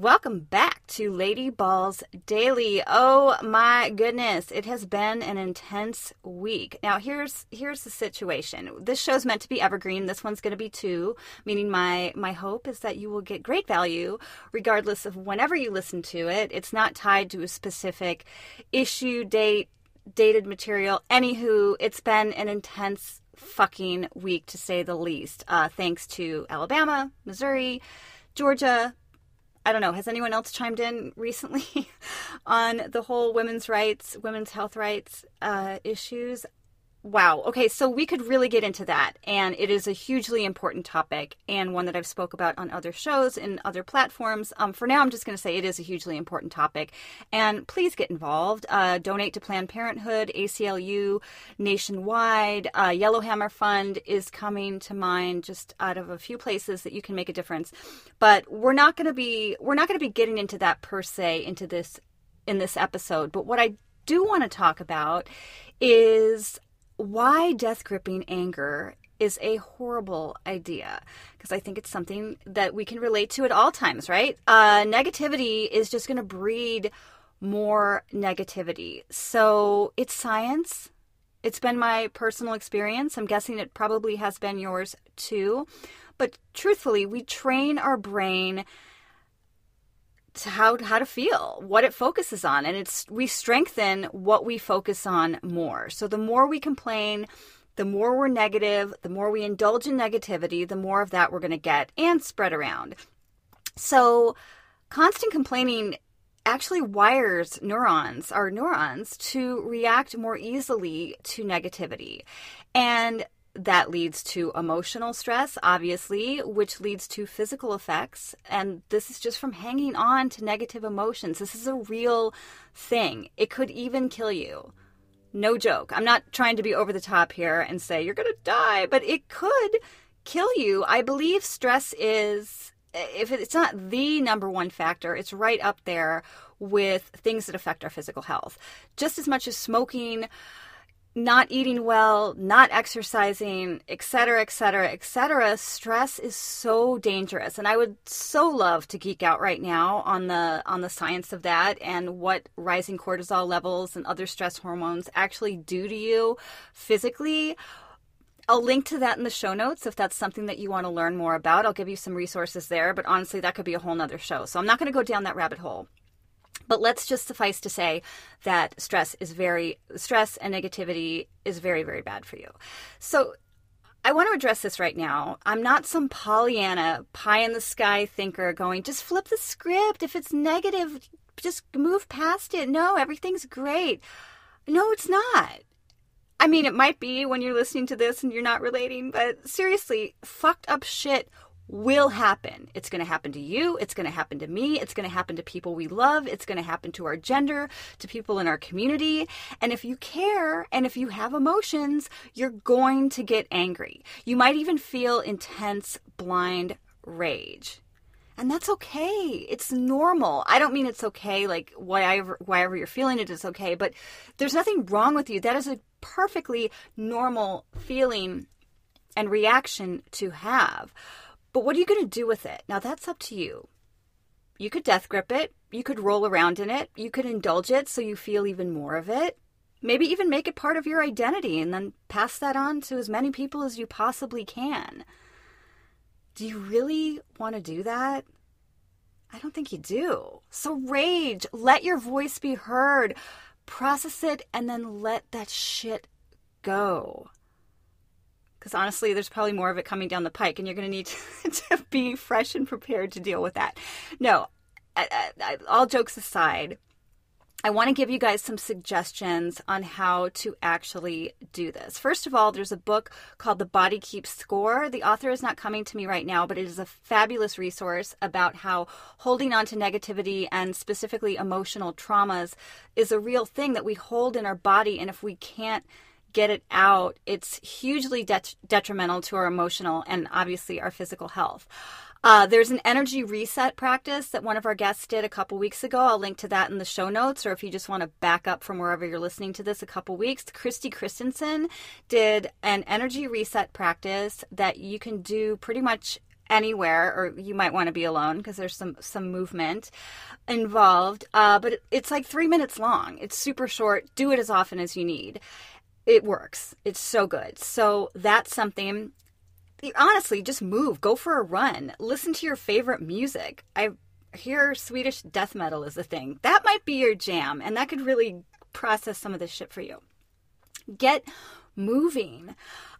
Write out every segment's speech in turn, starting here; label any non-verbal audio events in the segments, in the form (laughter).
Welcome back to Lady Balls Daily. Oh my goodness, it has been an intense week. Now here's here's the situation. This show's meant to be evergreen. This one's going to be too, meaning my my hope is that you will get great value regardless of whenever you listen to it. It's not tied to a specific issue, date, dated material. Anywho, it's been an intense fucking week to say the least. Uh, thanks to Alabama, Missouri, Georgia, I don't know, has anyone else chimed in recently (laughs) on the whole women's rights, women's health rights uh, issues? Wow. Okay, so we could really get into that, and it is a hugely important topic and one that I've spoke about on other shows and other platforms. Um, for now, I'm just going to say it is a hugely important topic, and please get involved. Uh, donate to Planned Parenthood, ACLU, nationwide. Uh, Yellowhammer Fund is coming to mind just out of a few places that you can make a difference. But we're not going to be we're not going to be getting into that per se into this in this episode. But what I do want to talk about is why death gripping anger is a horrible idea because I think it's something that we can relate to at all times, right? Uh, negativity is just going to breed more negativity. So it's science. It's been my personal experience. I'm guessing it probably has been yours too. But truthfully, we train our brain to how how to feel, what it focuses on, and it's we strengthen what we focus on more. So the more we complain, the more we're negative, the more we indulge in negativity, the more of that we're going to get and spread around. So constant complaining actually wires neurons, our neurons, to react more easily to negativity. And that leads to emotional stress, obviously, which leads to physical effects. And this is just from hanging on to negative emotions. This is a real thing. It could even kill you. No joke. I'm not trying to be over the top here and say you're going to die, but it could kill you. I believe stress is, if it's not the number one factor, it's right up there with things that affect our physical health. Just as much as smoking, not eating well, not exercising, etc., etc., etc., stress is so dangerous. And I would so love to geek out right now on the on the science of that and what rising cortisol levels and other stress hormones actually do to you physically. I'll link to that in the show notes if that's something that you want to learn more about. I'll give you some resources there, but honestly, that could be a whole nother show. So I'm not going to go down that rabbit hole. But let's just suffice to say that stress is very, stress and negativity is very, very bad for you. So I want to address this right now. I'm not some Pollyanna, pie in the sky thinker going, just flip the script. If it's negative, just move past it. No, everything's great. No, it's not. I mean, it might be when you're listening to this and you're not relating, but seriously, fucked up shit will happen. It's going to happen to you. It's going to happen to me. It's going to happen to people we love. It's going to happen to our gender, to people in our community. And if you care and if you have emotions, you're going to get angry. You might even feel intense, blind rage. And that's okay. It's normal. I don't mean it's okay, like whatever, whatever you're feeling it, it is okay, but there's nothing wrong with you. That is a perfectly normal feeling and reaction to have. But what are you going to do with it? Now that's up to you. You could death grip it. You could roll around in it. You could indulge it so you feel even more of it. Maybe even make it part of your identity and then pass that on to as many people as you possibly can. Do you really want to do that? I don't think you do. So rage, let your voice be heard, process it, and then let that shit go because honestly, there's probably more of it coming down the pike, and you're going to need (laughs) to be fresh and prepared to deal with that. No, I, I, all jokes aside, I want to give you guys some suggestions on how to actually do this. First of all, there's a book called The Body Keeps Score. The author is not coming to me right now, but it is a fabulous resource about how holding on to negativity and specifically emotional traumas is a real thing that we hold in our body. And if we can't get it out, it's hugely det- detrimental to our emotional and obviously our physical health. Uh, there's an energy reset practice that one of our guests did a couple weeks ago. I'll link to that in the show notes, or if you just want to back up from wherever you're listening to this a couple weeks, Christy Christensen did an energy reset practice that you can do pretty much anywhere or you might want to be alone because there's some some movement involved uh, but it, it's like three minutes long it's super short do it as often as you need it works it's so good so that's something honestly, just move, go for a run, listen to your favorite music. I hear Swedish death metal is a thing. That might be your jam, and that could really process some of this shit for you. Get moving.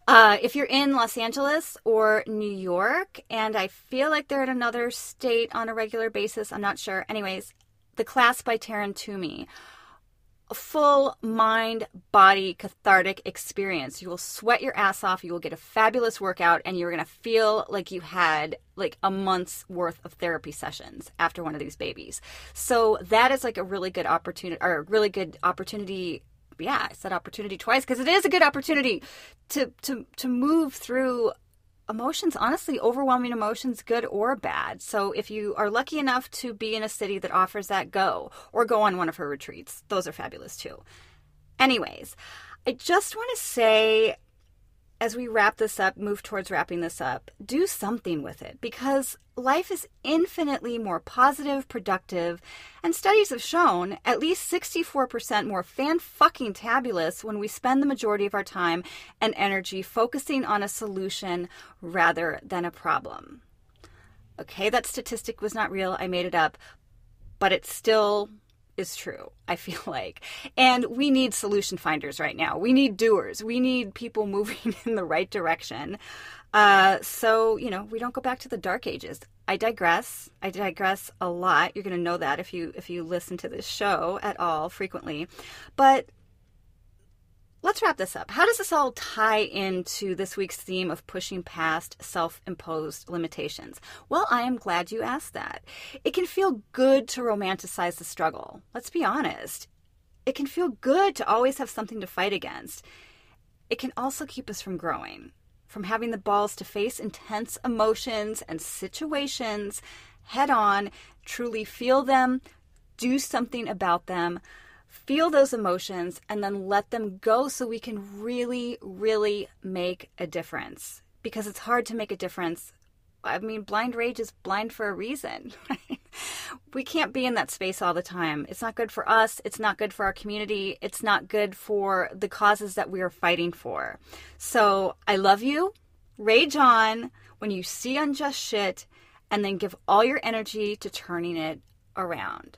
Uh, if you're in Los Angeles or New York, and I feel like they're in another state on a regular basis, I'm not sure. Anyways, the class by Taryn Toomey full mind body cathartic experience. You will sweat your ass off, you will get a fabulous workout, and you're going to feel like you had like a month's worth of therapy sessions after one of these babies. So that is like a really good opportunity or a really good opportunity yeah, I said opportunity twice because it is a good opportunity to to to move through emotions, honestly, overwhelming emotions, good or bad. So if you are lucky enough to be in a city that offers that, go or go on one of her retreats. Those are fabulous too. Anyways, I just want to say as we wrap this up, move towards wrapping this up, do something with it because life is infinitely more positive, productive, and studies have shown at least 64% more fan fucking tabulous when we spend the majority of our time and energy focusing on a solution rather than a problem. Okay, that statistic was not real, I made it up, but it's still is true, I feel (laughs) like. And we need solution finders right now. We need doers. We need people (laughs) moving in the right direction. Uh, so, you know, we don't go back to the dark ages. I digress. I digress a lot. You're going to know that if you if you listen to this show at all frequently. But let's wrap this up. How does this all tie into this week's theme of pushing past self imposed limitations? Well, I am glad you asked that. It can feel good to romanticize the struggle. Let's be honest. It can feel good to always have something to fight against. It can also keep us from growing, from having the balls to face intense emotions and situations head on, truly feel them, do something about them feel those emotions and then let them go so we can really, really make a difference. Because it's hard to make a difference. I mean, blind rage is blind for a reason. (laughs) we can't be in that space all the time. It's not good for us. It's not good for our community. It's not good for the causes that we are fighting for. So I love you. Rage on when you see unjust shit and then give all your energy to turning it around.